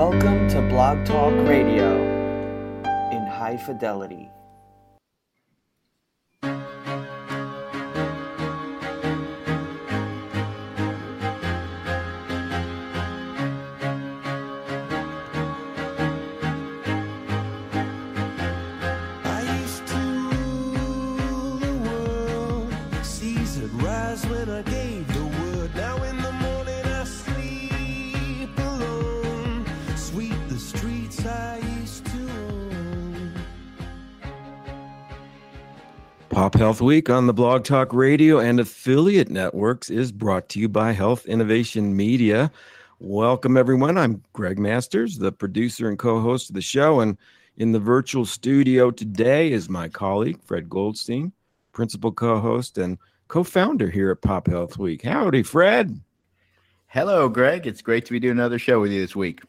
Welcome to Blog Talk Radio in high fidelity. Rise when I gave Pop Health Week on the Blog Talk Radio and affiliate networks is brought to you by Health Innovation Media. Welcome, everyone. I'm Greg Masters, the producer and co host of the show. And in the virtual studio today is my colleague, Fred Goldstein, principal co host and co founder here at Pop Health Week. Howdy, Fred. Hello, Greg. It's great to be doing another show with you this week.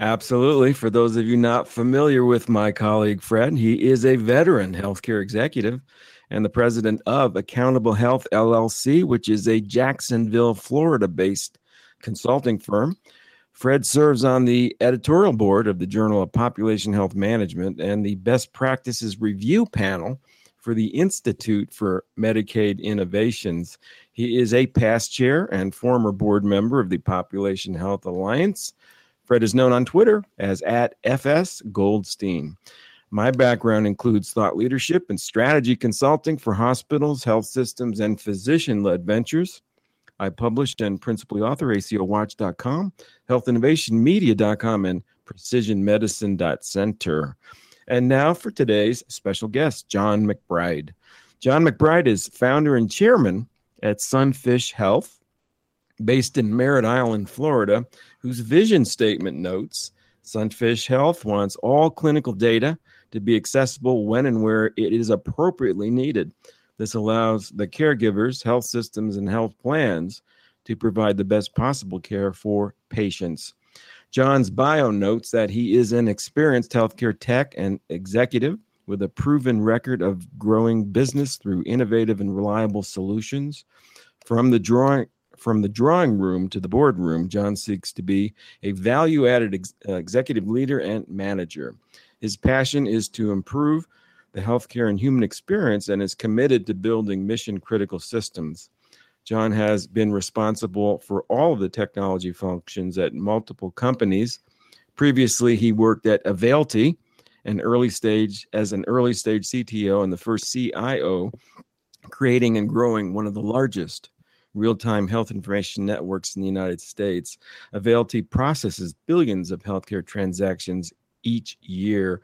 Absolutely. For those of you not familiar with my colleague Fred, he is a veteran healthcare executive and the president of Accountable Health LLC, which is a Jacksonville, Florida based consulting firm. Fred serves on the editorial board of the Journal of Population Health Management and the Best Practices Review Panel for the Institute for Medicaid Innovations. He is a past chair and former board member of the Population Health Alliance. Fred is known on Twitter as at FS Goldstein. My background includes thought leadership and strategy consulting for hospitals, health systems, and physician led ventures. I published and principally author ACOWatch.com, healthinnovationmedia.com, and precisionmedicine.center. And now for today's special guest, Jon McBride. Jon McBride is founder and chairman at Sunfish Health, based in Merritt Island, Florida, whose vision statement notes Sunfish Health wants all clinical data to be accessible when and where it is appropriately needed. This allows the caregivers, health systems, and health plans to provide the best possible care for patients. Jon's bio notes that he is an experienced healthcare tech and executive with a proven record of growing business through innovative and reliable solutions. From the drawing from the drawing room to the boardroom, Jon seeks to be a value-added ex- uh, executive leader and manager. His passion is to improve the healthcare and human experience and is committed to building mission critical systems. Jon has been responsible for all of the technology functions at multiple companies. Previously, he worked at Availity, an early stage as an early stage CTO and the first CIO, creating and growing one of the largest real-time health information networks in the United States. Availity processes billions of healthcare transactions each year.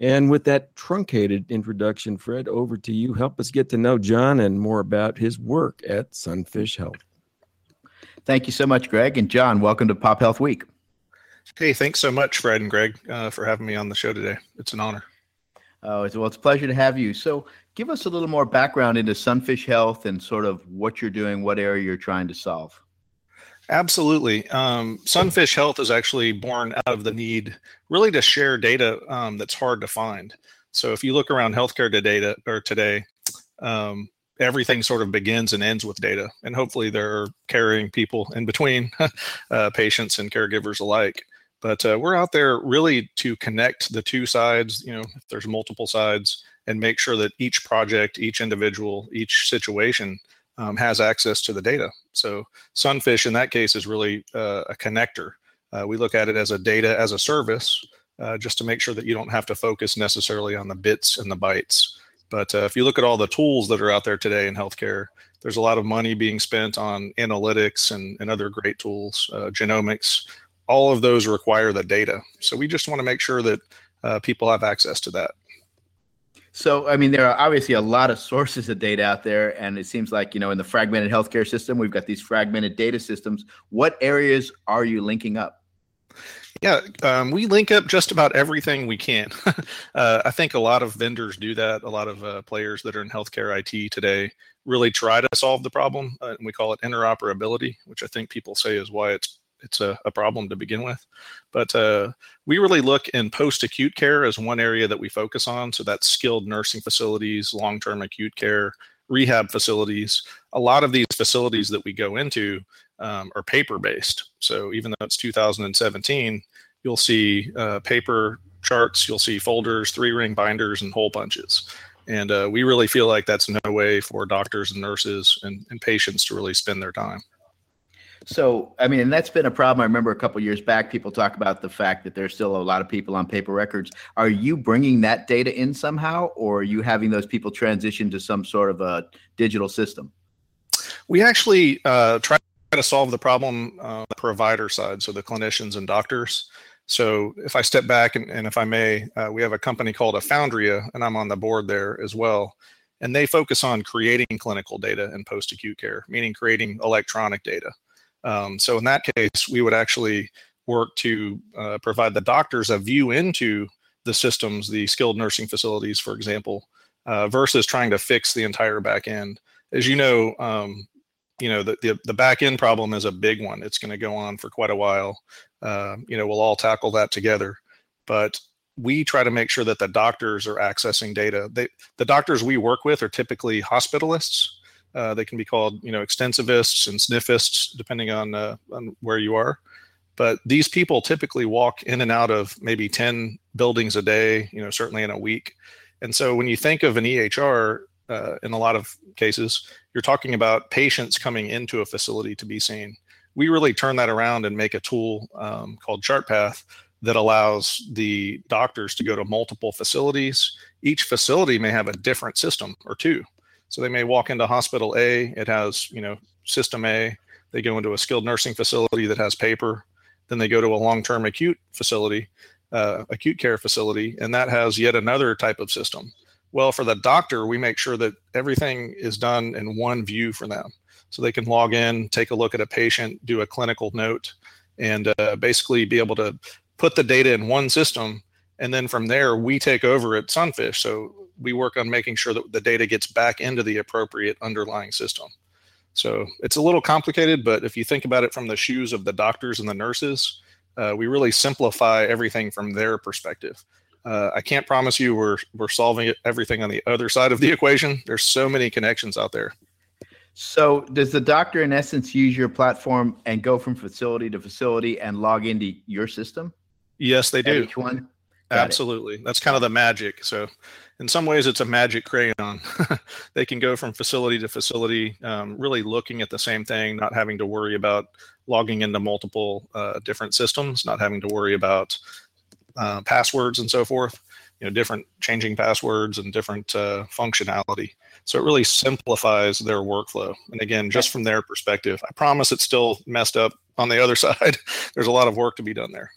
And with that truncated introduction, Fred, over to you. Help us get to know Jon and more about his work at Sunfish Health. Thank you so much, Greg. And Jon, welcome to Pop Health Week. Hey, thanks so much, Fred and Greg, uh, for having me on the show today. It's an honor. Oh, well, it's a pleasure to have you. So, give us a little more background into Sunfish Health and sort of what you're doing, what area you're trying to solve. Absolutely. Um, Sunfish Health is actually born out of the need really to share data um, that's hard to find. So if you look around healthcare today, or today, um, everything sort of begins and ends with data, and hopefully there are caring people in between, uh, patients and caregivers alike. But uh, we're out there really to connect the two sides. You know, if there's multiple sides, and make sure that each project, each individual, each situation um, has access to the data. So Sunfish in that case is really uh, a connector. Uh, we look at it as a data as a service, uh, just to make sure that you don't have to focus necessarily on the bits and the bytes. But uh, if you look at all the tools that are out there today in healthcare, there's a lot of money being spent on analytics and, and other great tools, uh, genomics. All of those require the data. So we just want to make sure that uh, people have access to that. So, I mean, there are obviously a lot of sources of data out there, and it seems like, you know, in the fragmented healthcare system, we've got these fragmented data systems. What areas are you linking up? Yeah, um, we link up just about everything we can. uh, I think a lot of vendors do that. A lot of uh, players that are in healthcare IT today really try to solve the problem. Uh, and we call it interoperability, which I think people say is why it's it's a, a problem to begin with. But uh, we really look in post acute care as one area that we focus on. So that's skilled nursing facilities, long term acute care, rehab facilities. A lot of these facilities that we go into, um, are paper based. So even though it's 2017, you'll see uh, paper charts, you'll see folders, three ring binders, and hole punches. And uh, we really feel like that's no way for doctors and nurses and, and patients to really spend their time. So, I mean, and that's been a problem. I remember a couple years back, people talk about the fact that there's still a lot of people on paper records. Are you bringing that data in somehow, or are you having those people transition to some sort of a digital system? We actually uh, try to solve the problem uh, the provider side, so the clinicians and doctors. So, if I step back and, and if I may, uh, we have a company called Afoundria, and I'm on the board there as well. And they focus on creating clinical data in post acute care, meaning creating electronic data. Um, so in that case, we would actually work to uh, provide the doctors a view into the systems, the skilled nursing facilities, for example, uh, versus trying to fix the entire back end. As you know, um, you know the, the, the back end problem is a big one. It's going to go on for quite a while. Uh, you know, we'll all tackle that together, but we try to make sure that the doctors are accessing data. They, the doctors we work with are typically hospitalists uh, they can be called, you know, extensivists and sniffists, depending on uh, on where you are. But these people typically walk in and out of maybe 10 buildings a day, you know, certainly in a week. And so when you think of an EHR, uh, in a lot of cases, you're talking about patients coming into a facility to be seen. We really turn that around and make a tool um, called ChartPath that allows the doctors to go to multiple facilities. Each facility may have a different system or two. So they may walk into hospital A, it has, you know, system A. They go into a skilled nursing facility that has paper. Then they go to a long-term acute facility, uh, acute care facility, and that has yet another type of system. Well, for the doctor, we make sure that everything is done in one view for them. So they can log in, take a look at a patient, do a clinical note, and uh, basically be able to put the data in one system. And then from there, we take over at Sunfish. So we work on making sure that the data gets back into the appropriate underlying system. So it's a little complicated, but if you think about it from the shoes of the doctors and the nurses, uh, we really simplify everything from their perspective. Uh, I can't promise you we're we're solving everything on the other side of the equation. There's so many connections out there. So does the doctor in essence use your platform and go from facility to facility and log into your system? Yes, they do. Each one. Got Absolutely. It. That's kind of the magic. So in some ways it's a magic crayon. They can go from facility to facility um, really looking at the same thing not having to worry about logging into multiple uh, different systems not having to worry about uh, passwords and so forth. You know different changing passwords and different uh, functionality. So it really simplifies their workflow. And again just from their perspective i promise it's still messed up on the other side. There's a lot of work to be done there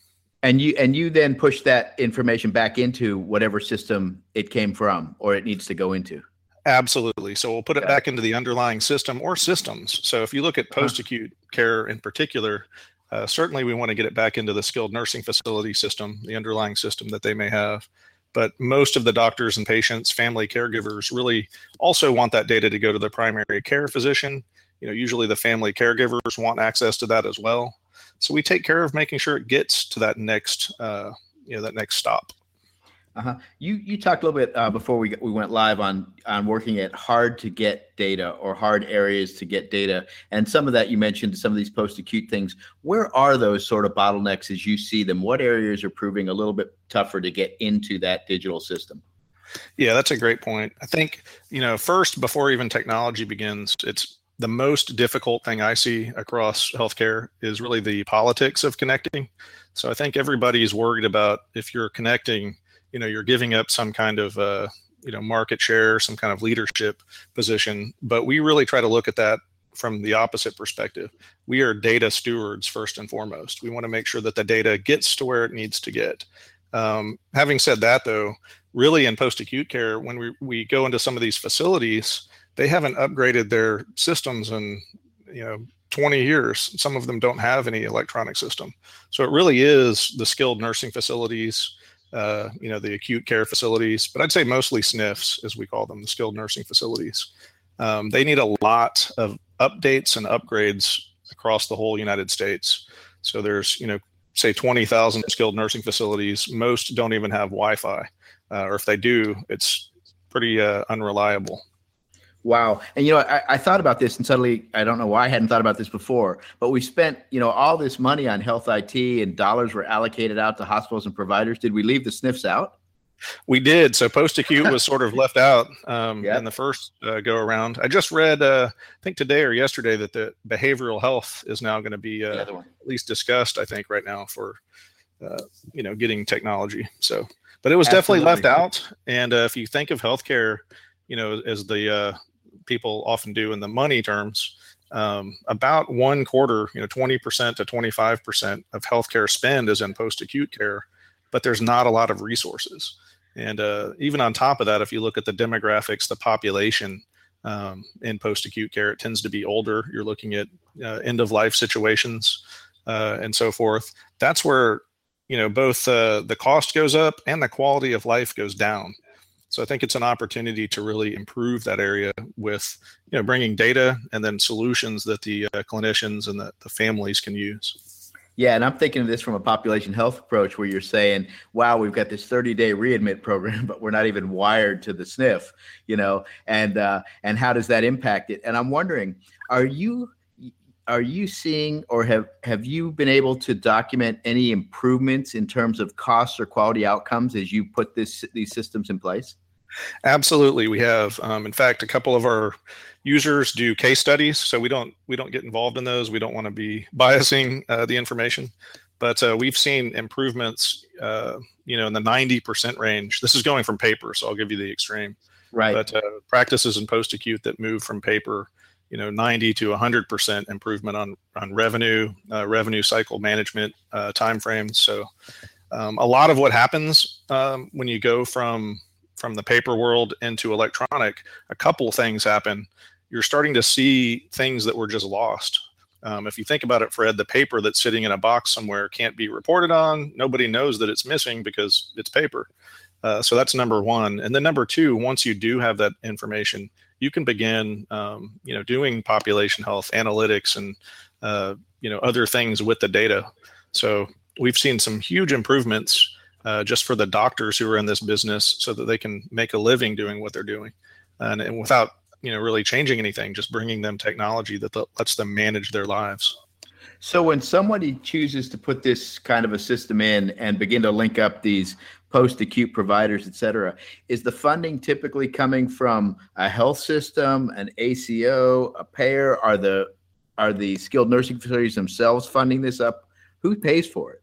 and you and you then push that information back into whatever system it came from or it needs to go into. Absolutely. So we'll put it back into the underlying system or systems. So if you look at uh-huh. post acute care in particular, uh, certainly we want to get it back into the skilled nursing facility system, the underlying system that they may have. But most of the doctors and patients, family caregivers really also want that data to go to the primary care physician. You know, usually the family caregivers want access to that as well. So we take care of making sure it gets to that next, uh, you know, that next stop. Uh-huh. You you talked a little bit uh, before we we went live on on working at hard to get data or hard areas to get data, and some of that you mentioned some of these post acute things. Where are those sort of bottlenecks as you see them? What areas are proving a little bit tougher to get into that digital system? Yeah, that's a great point. I think you know first before even technology begins, it's the most difficult thing I see across healthcare is really the politics of connecting. So I think everybody's worried about if you're connecting, you know, you're giving up some kind of uh, you know market share, some kind of leadership position. But we really try to look at that from the opposite perspective. We are data stewards first and foremost. We want to make sure that the data gets to where it needs to get. Um, having said that, though, really in post-acute care, when we, we go into some of these facilities, they haven't upgraded their systems in you know 20 years. Some of them don't have any electronic system. So it really is the skilled nursing facilities uh, you know the acute care facilities but i'd say mostly SNFs as we call them the skilled nursing facilities. Um, they need a lot of updates and upgrades across the whole united states. So there's you know say 20000 skilled nursing facilities. Most don't even have wi-fi. Uh, or if they do it's pretty uh, unreliable Wow. And you know, I, I, thought about this and suddenly I don't know why I hadn't thought about this before, but we spent, you know, all this money on health IT and dollars were allocated out to hospitals and providers. Did we leave the SNFs out? We did. So post acute was sort of left out um, in the first uh, go around. I just read, uh, I think today or yesterday, that the behavioral health is now going to be uh, at least discussed. I think right now for uh, you know getting technology. So, but it was Absolutely. definitely left out. And uh, if you think of healthcare, you know, as the uh, people often do in the money terms, um, about one quarter, you know, 20% to 25% of healthcare spend is in post acute care, but there's not a lot of resources. And uh, even on top of that, if you look at the demographics, the population um, in post acute care, it tends to be older. You're looking at uh, end of life situations uh, and so forth. That's where you know both uh, the cost goes up and the quality of life goes down. So I think it's an opportunity to really improve that area with you know bringing data and then solutions that the uh, clinicians and the, the families can use. Yeah, and I'm thinking of this from a population health approach where you're saying, wow, we've got this 30 day readmit program, but we're not even wired to the SNF, you know, and uh, and how does that impact it? And I'm wondering, are you are you seeing or have have you been able to document any improvements in terms of costs or quality outcomes as you put this these systems in place? Absolutely, we have. Um, in fact, a couple of our users do case studies, so we don't we don't get involved in those. We don't want to be biasing uh, the information, but uh, we've seen improvements. Uh, you know, in the ninety percent range. This is going from paper, so I'll give you the extreme. Right. But uh, practices in post acute that move from paper, you know, ninety to hundred percent improvement on on revenue, uh, revenue cycle management uh, timeframes. So. Um, a lot of what happens um, when you go from from the paper world into electronic, a couple things happen. You're starting to see things that were just lost. Um, if you think about it, Fred, the paper that's sitting in a box somewhere can't be reported on. Nobody knows that it's missing because it's paper. Uh, so that's number one. And then number two, once you do have that information, you can begin, um, you know, doing population health analytics and uh, you know other things with the data. So we've seen some huge improvements uh, just for the doctors who are in this business so that they can make a living doing what they're doing and, and without you know really changing anything just bringing them technology that lets them manage their lives so when somebody chooses to put this kind of a system in and begin to link up these post-acute providers, et cetera, is the funding typically coming from a health system, an ACO, a payer? Are the are the skilled nursing facilities themselves funding this up? Who pays for it?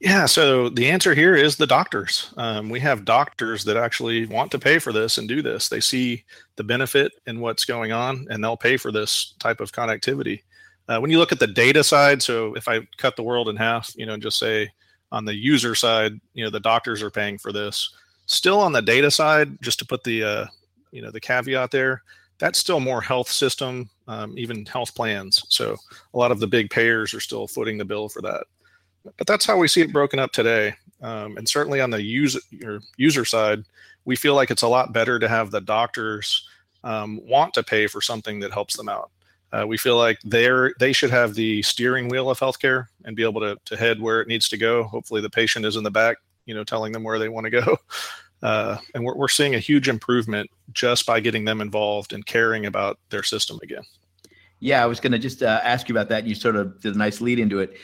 Yeah, so the answer here is the doctors. Um, we have doctors that actually want to pay for this and do this. They see the benefit in what's going on, and they'll pay for this type of connectivity. Uh, when you look at the data side, so if I cut the world in half, you know, just say on the user side, you know, the doctors are paying for this. Still on the data side, just to put the uh, you know the caveat there, that's still more health system, um, even health plans. So a lot of the big payers are still footing the bill for that but that's how we see it broken up today. Um, and certainly on the user user side, we feel like it's a lot better to have the doctors um, want to pay for something that helps them out. Uh, we feel like they're they should have the steering wheel of healthcare and be able to to head where it needs to go. Hopefully, the patient is in the back, you know, telling them where they want to go. Uh, and we're, we're seeing a huge improvement just by getting them involved and caring about their system again. Yeah, I was going to just uh, ask you about that. You sort of did a nice lead into it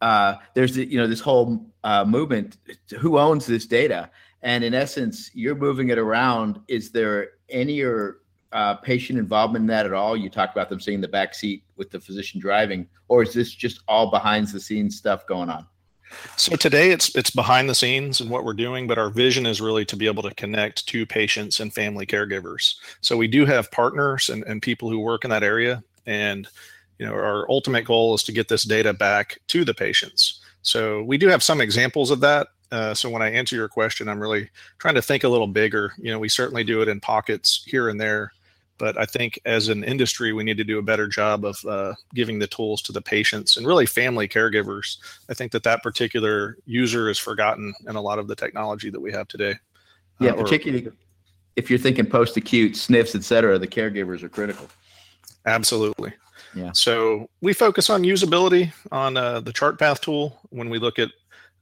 uh, there's you know this whole uh, movement. Who owns this data? And in essence, you're moving it around. Is there any or uh, patient involvement in that at all? You talked about them in the back seat with the physician driving, or is this just all behind the scenes stuff going on? So today it's it's behind the scenes and what we're doing, but our vision is really to be able to connect to patients and family caregivers. So we do have partners and, and people who work in that area. And you know, our ultimate goal is to get this data back to the patients. So we do have some examples of that. Uh, so when I answer your question, I'm really trying to think a little bigger. You know, we certainly do it in pockets here and there, but I think as an industry, we need to do a better job of uh, giving the tools to the patients and really family caregivers. I think that that particular user is forgotten in a lot of the technology that we have today. Yeah, uh, particularly or, if you're thinking post-acute SNFs, et cetera, the caregivers are critical. Absolutely. Yeah. So we focus on usability on uh, the ChartPath tool when we look at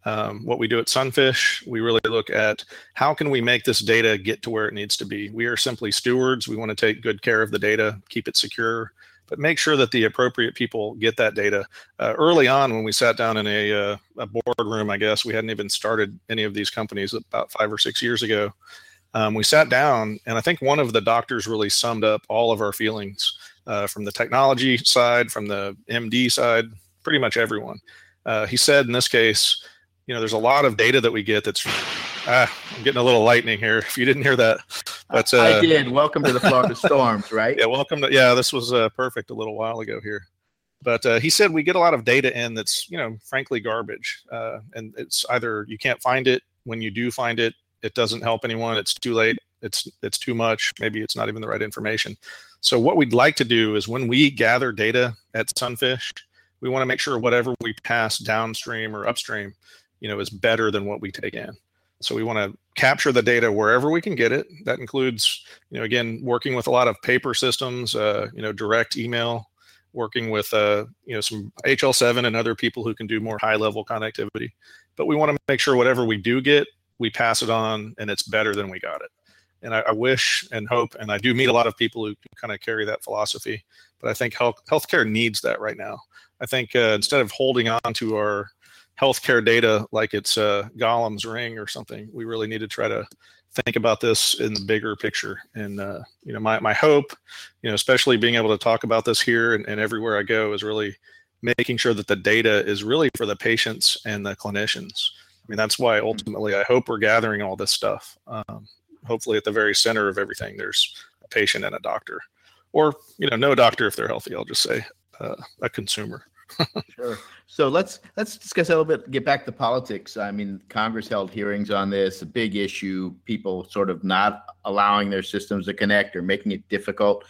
Um, what we do at Sunfish, we really look at how can we make this data get to where it needs to be. We are simply stewards. We want to take good care of the data, keep it secure, but make sure that the appropriate people get that data. Uh, early on, when we sat down in a, uh, a boardroom, I guess we hadn't even started any of these companies about five or six years ago. Um, we sat down, and I think one of the doctors really summed up all of our feelings uh, from the technology side, from the MD side, pretty much everyone. Uh, he said in this case, you know, there's a lot of data that we get that's Ah, I'm getting a little lightning here. If you didn't hear that, but uh, I did. Welcome to the Florida storms, right? Yeah, welcome to. Yeah, this was uh, perfect a little while ago here. But uh, he said we get a lot of data in that's you know frankly garbage, uh, and it's either you can't find it when you do find it, it doesn't help anyone. It's too late. It's it's too much. Maybe it's not even the right information. So what we'd like to do is when we gather data at Sunfish, we want to make sure whatever we pass downstream or upstream, you know, is better than what we take in. So we want to capture the data wherever we can get it. That includes, you know, again, working with a lot of paper systems, uh, you know, direct email, working with, uh, you know, some HL7 and other people who can do more high level connectivity. But we want to make sure whatever we do get, we pass it on and it's better than we got it. And I, I wish and hope, and I do meet a lot of people who kind of carry that philosophy. But I think health healthcare needs that right now. I think uh, instead of holding on to our healthcare data like it's uh, Gollum's ring or something. We really need to try to think about this in the bigger picture. And uh, you know, my my hope, you know, especially being able to talk about this here and, and everywhere I go, is really making sure that the data is really for the patients and the clinicians. I mean, that's why ultimately I hope we're gathering all this stuff. Um, hopefully, at the very center of everything, there's a patient and a doctor, or you know, no doctor if they're healthy. I'll just say uh, a consumer. sure. So let's let's discuss a little bit. Get back to politics. I mean, Congress held hearings on this. A big issue. People sort of not allowing their systems to connect or making it difficult.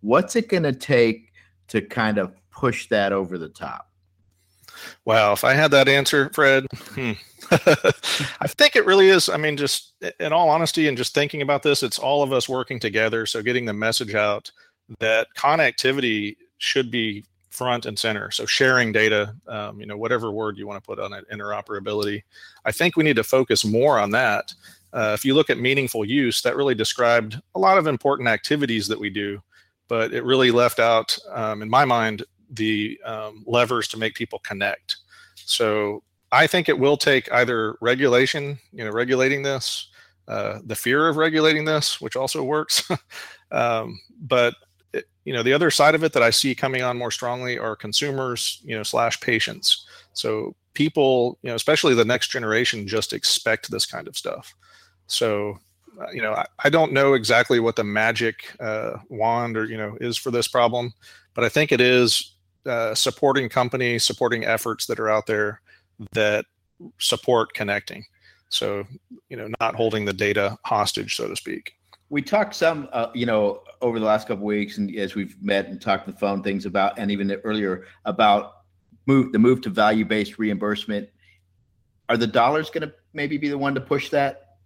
What's it going to take to kind of push that over the top? Wow, if I had that answer, Fred, hmm. I think it really is. I mean, just in all honesty, and just thinking about this, it's all of us working together. So getting the message out that connectivity should be front and center. So sharing data, um, you know, whatever word you want to put on it, interoperability. I think we need to focus more on that. Uh, if you look at meaningful use, that really described a lot of important activities that we do, but it really left out, um, in my mind, the um, levers to make people connect. So I think it will take either regulation, you know, regulating this, uh, the fear of regulating this, which also works, um, but you know the other side of it that i see coming on more strongly are consumers you know slash patients so people you know especially the next generation just expect this kind of stuff so uh, you know I, I, don't know exactly what the magic uh, wand or you know is for this problem but i think it is uh, supporting companies supporting efforts that are out there that support connecting so you know not holding the data hostage so to speak we talked some, uh, you know, over the last couple weeks, and as we've met and talked on the phone, things about, and even earlier about move the move to value based reimbursement. Are the dollars going to maybe be the one to push that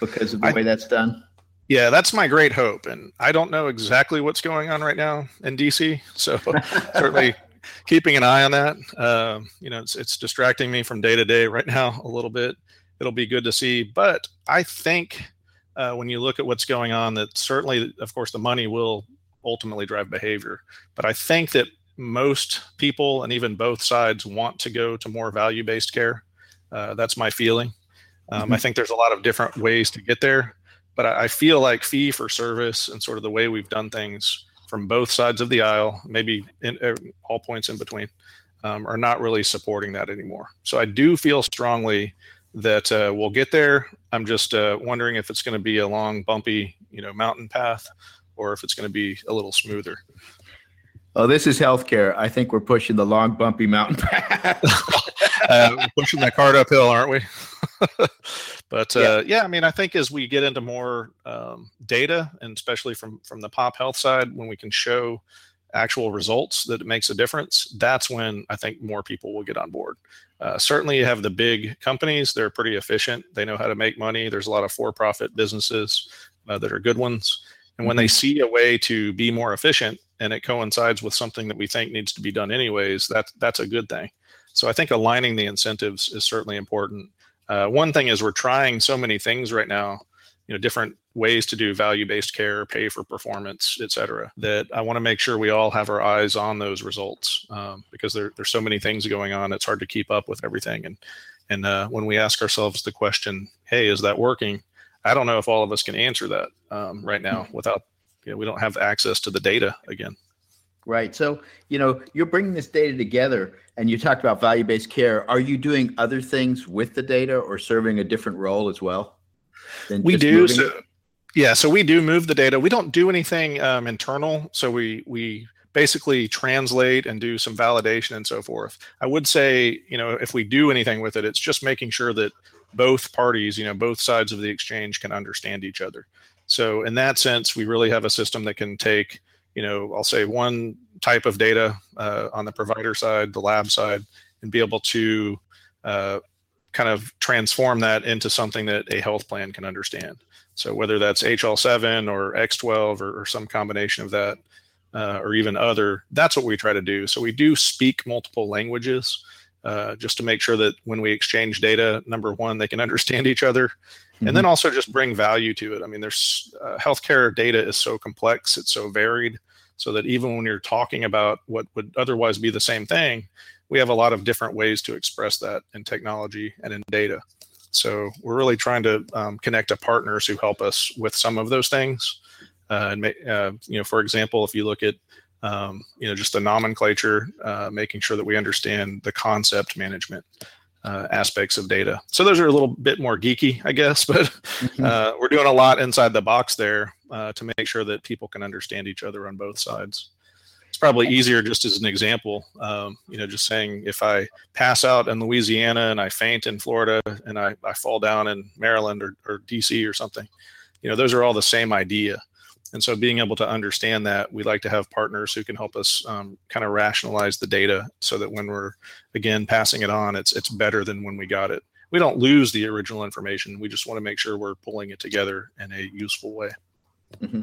because of the I, way that's done? Yeah, that's my great hope, and I don't know exactly what's going on right now in DC, so certainly keeping an eye on that. Uh, you know, it's it's distracting me from day to day right now a little bit. It'll be good to see, but I think uh, when you look at what's going on that certainly of course the money will ultimately drive behavior but i think that most people and even both sides want to go to more value-based care uh, that's my feeling um, mm-hmm. i think there's a lot of different ways to get there but I, I feel like fee for service and sort of the way we've done things from both sides of the aisle maybe in uh, all points in between um, are not really supporting that anymore so i do feel strongly that uh, we'll get there. I'm just uh, wondering if it's going to be a long, bumpy, you know, mountain path, or if it's going to be a little smoother. Oh, this is healthcare. I think we're pushing the long, bumpy mountain path. uh, we're pushing that cart uphill, aren't we? but uh, yeah. yeah. I mean, I think as we get into more um, data, and especially from from the pop health side, when we can show actual results that it makes a difference, that's when I think more people will get on board. Uh, certainly, you have the big companies; they're pretty efficient. They know how to make money. There's a lot of for-profit businesses uh, that are good ones, and when they mm-hmm. see a way to be more efficient, and it coincides with something that we think needs to be done anyways, that's that's a good thing. So I think aligning the incentives is certainly important. Uh, one thing is we're trying so many things right now, you know, different ways to do value-based care, pay for performance, et cetera, that I want to make sure we all have our eyes on those results um, because there, there's so many things going on. It's hard to keep up with everything. And, and uh, when we ask ourselves the question, hey, is that working? I don't know if all of us can answer that um, right now without, you know, we don't have access to the data again. Right. So, you know, you're bringing this data together and you talked about value based care. Are you doing other things with the data or serving a different role as well? We do. So, yeah. So we do move the data. We don't do anything um, internal. So we, we, basically translate and do some validation and so forth. I would say, you know, if we do anything with it, it's just making sure that both parties, you know, both sides of the exchange can understand each other. So in that sense, we really have a system that can take you know, I'll say one type of data uh, on the provider side, the lab side, and be able to uh, kind of transform that into something that a health plan can understand. So whether that's HL7 or X12 or, or some combination of that, uh, or even other, that's what we try to do. So we do speak multiple languages. Uh, just to make sure that when we exchange data, number one, they can understand each other, mm-hmm. and then mm-hmm. also just bring value to it. I mean, there's uh, healthcare data is so complex, it's so varied, so that even when you're talking about what would otherwise be the same thing, we have a lot of different ways to express that in technology and in data. So we're really trying to um, connect to partners who help us with some of those things. Uh, and uh, you know, for example, if you look at um, you know, just the nomenclature, uh, making sure that we understand the concept management uh, aspects of data. So those are a little bit more geeky, I guess, but mm-hmm. uh, we're doing a lot inside the box there uh, to make sure that people can understand each other on both sides. It's probably easier just as an example, um, you know, just saying if I pass out in Louisiana and I faint in Florida and I, I fall down in Maryland or, or DC or something, you know, those are all the same idea. And so being able to understand that, we like to have partners who can help us um, kind of rationalize the data so that when we're again passing it on, it's it's better than when we got it. We don't lose the original information. We just want to make sure we're pulling it together in a useful way. Mm-hmm.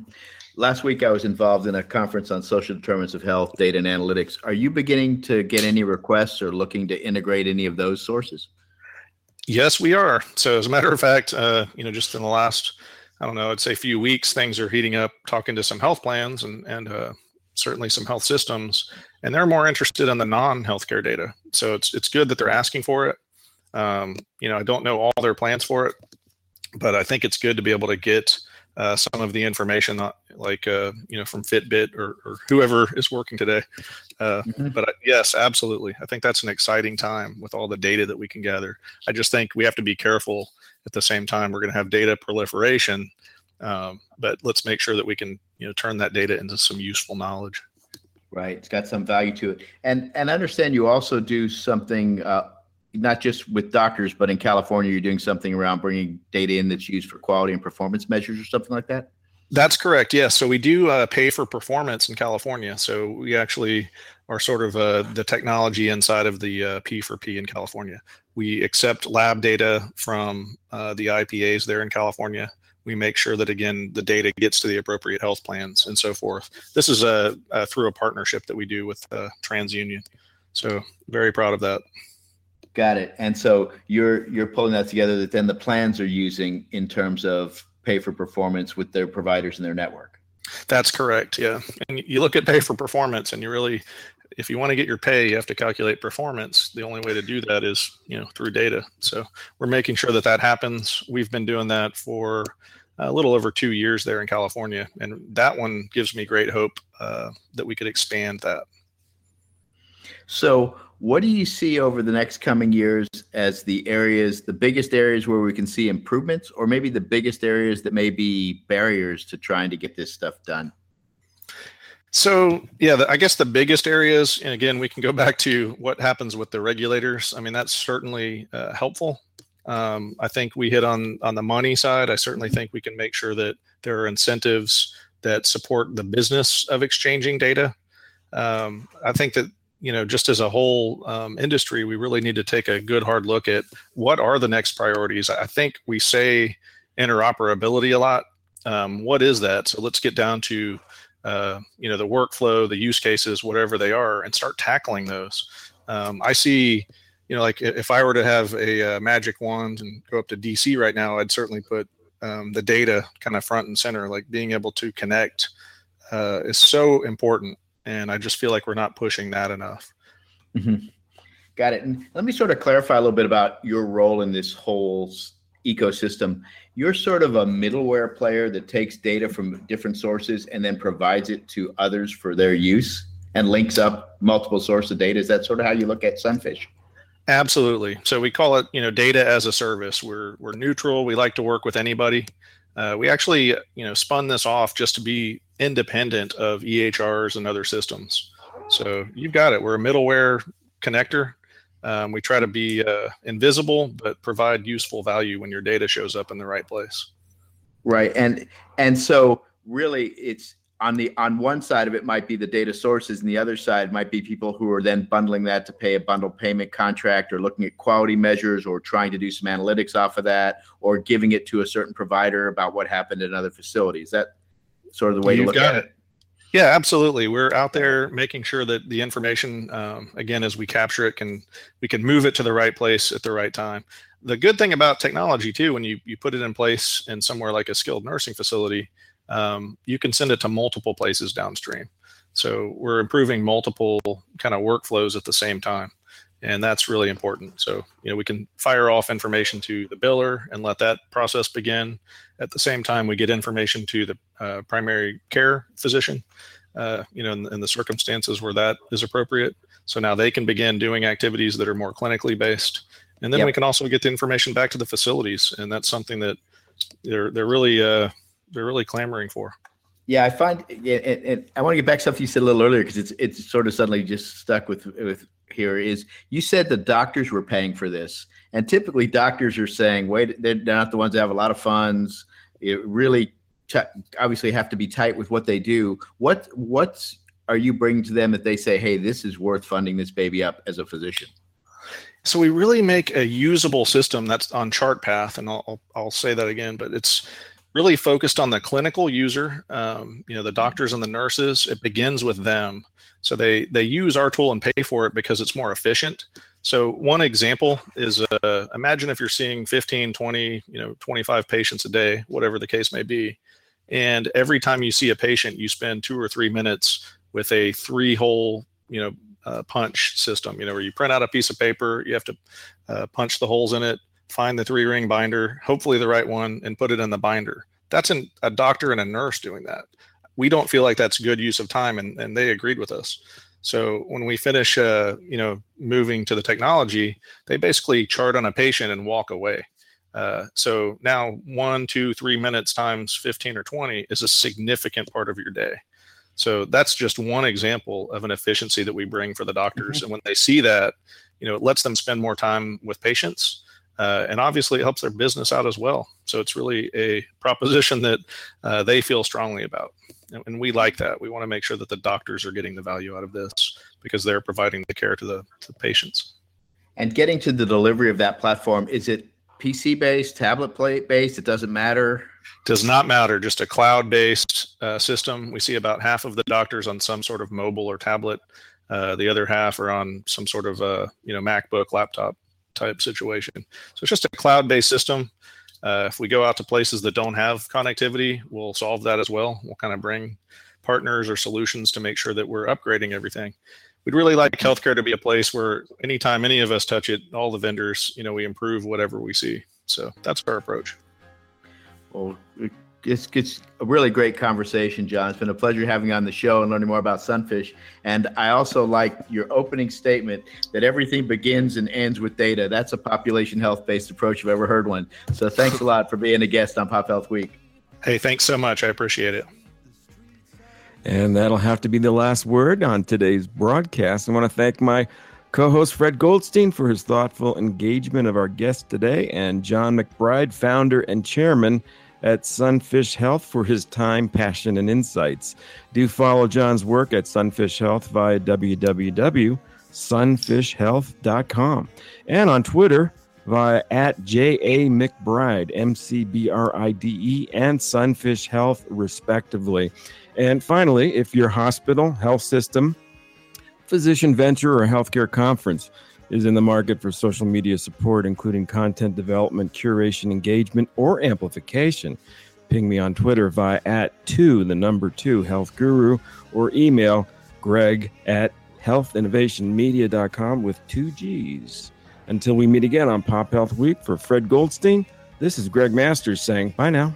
Last week, I was involved in a conference on social determinants of health, data, and analytics. Are you beginning to get any requests or looking to integrate any of those sources? Yes, we are. So, as a matter of fact, uh, you know, just in the last I don't know, I'd say a few weeks, things are heating up, talking to some health plans and, and uh, certainly some health systems, and they're more interested in the non-healthcare data. So it's, it's good that they're asking for it. Um, you know, I don't know all their plans for it, but I think it's good to be able to get uh, some of the information, uh, like uh, you know, from Fitbit or, or whoever is working today. Uh, mm-hmm. But uh, yes, absolutely, I think that's an exciting time with all the data that we can gather. I just think we have to be careful at the same time, we're going to have data proliferation, um, but let's make sure that we can you know turn that data into some useful knowledge. Right, it's got some value to it, and and I understand you also do something. Uh, not just with doctors, but in California, you're doing something around bringing data in that's used for quality and performance measures or something like that. That's correct. Yes. So we do uh, pay for performance in California. So we actually are sort of uh, the technology inside of the uh, P for P in California. We accept lab data from uh, the IPAs there in California. We make sure that again the data gets to the appropriate health plans and so forth. This is a, a through a partnership that we do with uh, TransUnion. So very proud of that. Got it. And so you're you're pulling that together that then the plans are using in terms of pay for performance with their providers in their network. That's correct. Yeah. And you look at pay for performance and you really if you want to get your pay, you have to calculate performance. The only way to do that is, you know, through data. So we're making sure that that happens. We've been doing that for a little over two years there in California, and that one gives me great hope uh, that we could expand that. So, what do you see over the next coming years as the areas, the biggest areas where we can see improvements, or maybe the biggest areas that may be barriers to trying to get this stuff done? So, yeah, the, I guess the biggest areas, and again, we can go back to what happens with the regulators. I mean, that's certainly uh, helpful. Um, I think we hit on on the money side. I certainly think we can make sure that there are incentives that support the business of exchanging data. Um, I think that you know, just as a whole um, industry, we really need to take a good hard look at what are the next priorities. I think we say interoperability a lot. Um, what is that? So let's get down to uh, you know the workflow, the use cases, whatever they are, and start tackling those. Um, I see, you know, like if I were to have a, uh magic wand and go up to DC right now, I'd certainly put um, the data kind of front and center. Like being able to connect uh, is so important, and I just feel like we're not pushing that enough. Mm-hmm. Got it. And let me sort of clarify a little bit about your role in this whole ecosystem. You're sort of a middleware player that takes data from different sources and then provides it to others for their use and links up multiple sources of data. Is that sort of how you look at Sunfish? Absolutely. So we call it, you know, data as a service. We're we're neutral. We like to work with anybody. Uh, we actually, you know, spun this off just to be independent of EHRs and other systems. So you've got it. We're a middleware connector. Um, we try to be uh, invisible, but provide useful value when your data shows up in the right place. Right. And and so really it's on the on one side of it might be the data sources and the other side might be people who are then bundling that to pay a bundle payment contract or looking at quality measures or trying to do some analytics off of that or giving it to a certain provider about what happened in other facilities. Is that sort of the way You've look got at it? Yeah, absolutely. We're out there making sure that the information, um, again, as we capture it, can we can move it to the right place at the right time. The good thing about technology too, when you you put it in place in somewhere like a skilled nursing facility, um, you can send it to multiple places downstream. So we're improving multiple kind of workflows at the same time, and that's really important. So you know we can fire off information to the biller and let that process begin. At the same time, we get information to the uh, primary care physician, uh, you know, in, in the circumstances where that is appropriate. So now they can begin doing activities that are more clinically based, and then Yep. we can also get the information back to the facilities, and that's something that they're they're really uh, they're really clamoring for. Yeah, I find, yeah, and, and I want to get back to something you said a little earlier because it's it's sort of suddenly just stuck with with here. Is you said the doctors were paying for this, and typically doctors are saying, wait, they're not the ones that have a lot of funds. It really t- obviously have to be tight with what they do. What what's are you bringing to them that they say, hey, this is worth funding this baby up as a physician? So we really make a usable system that's on ChartPath, and I'll, I'll, I'll say that again, but it's really focused on the clinical user. Um, you know, the doctors and the nurses. It begins with them, so they they use our tool and pay for it because it's more efficient. So one example is uh, imagine if you're seeing 15, 20, you know, 25 patients a day, whatever the case may be, and every time you see a patient, you spend two or three minutes with a three hole, you know, uh, punch system, you know, where you print out a piece of paper, you have to uh, punch the holes in it, find the three ring binder, hopefully the right one, and put it in the binder. That's an, a doctor and a nurse doing that. We don't feel like that's good use of time, and, and they agreed with us. So when we finish, uh, you know, moving to the technology, they basically chart on a patient and walk away. Uh, so now one, two, three minutes times 15 or 20 is a significant part of your day. So that's just one example of an efficiency that we bring for the doctors. And when they see that, you know, it lets them spend more time with patients. Uh, and obviously it helps their business out as well. So it's really a proposition that uh, they feel strongly about. And, and we like that. We want to make sure that the doctors are getting the value out of this because they're providing the care to the, to the patients. And getting to the delivery of that platform, is it PC based, tablet plate based? It doesn't matter. Does not matter. Just a cloud-based uh, system. We see about half of the doctors on some sort of mobile or tablet. Uh, the other half are on some sort of uh, you know MacBook, laptop type situation. So it's just a cloud-based system. Uh, if we go out to places that don't have connectivity, we'll solve that as well. We'll kind of bring partners or solutions to make sure that we're upgrading everything. We'd really like healthcare to be a place where anytime any of us touch it, all the vendors, you know, we improve whatever we see. So that's our approach. Well, it's, it's a really great conversation, Jon. It's been a pleasure having you on the show and learning more about Sunfish. And I also like your opening statement that everything begins and ends with data. That's a population health based approach if I've ever heard one. So thanks a lot for being a guest on Pop Health Week. Hey, thanks so much. I appreciate it. And that'll have to be the last word on today's broadcast. I want to thank my co host, Fred Goldstein, for his thoughtful engagement of our guest today, and Jon McBride, founder and chairman at Sunfish Health, for his time, passion, and insights. Do follow Jon's work at Sunfish Health via www.sunfishhealth.com and on Twitter via at J.A. McBride, M C B R I D E, and Sunfish Health, respectively. And finally, if your hospital, health system, Physician Venture or Healthcare Conference is in the market for social media support, including content development, curation, engagement, or amplification. Ping me on Twitter via at two, the number two, health guru, or email greg at healthinnovationmedia.com with two G's. Until we meet again on Pop Health Week for Fred Goldstein, this is Greg Masters saying bye now.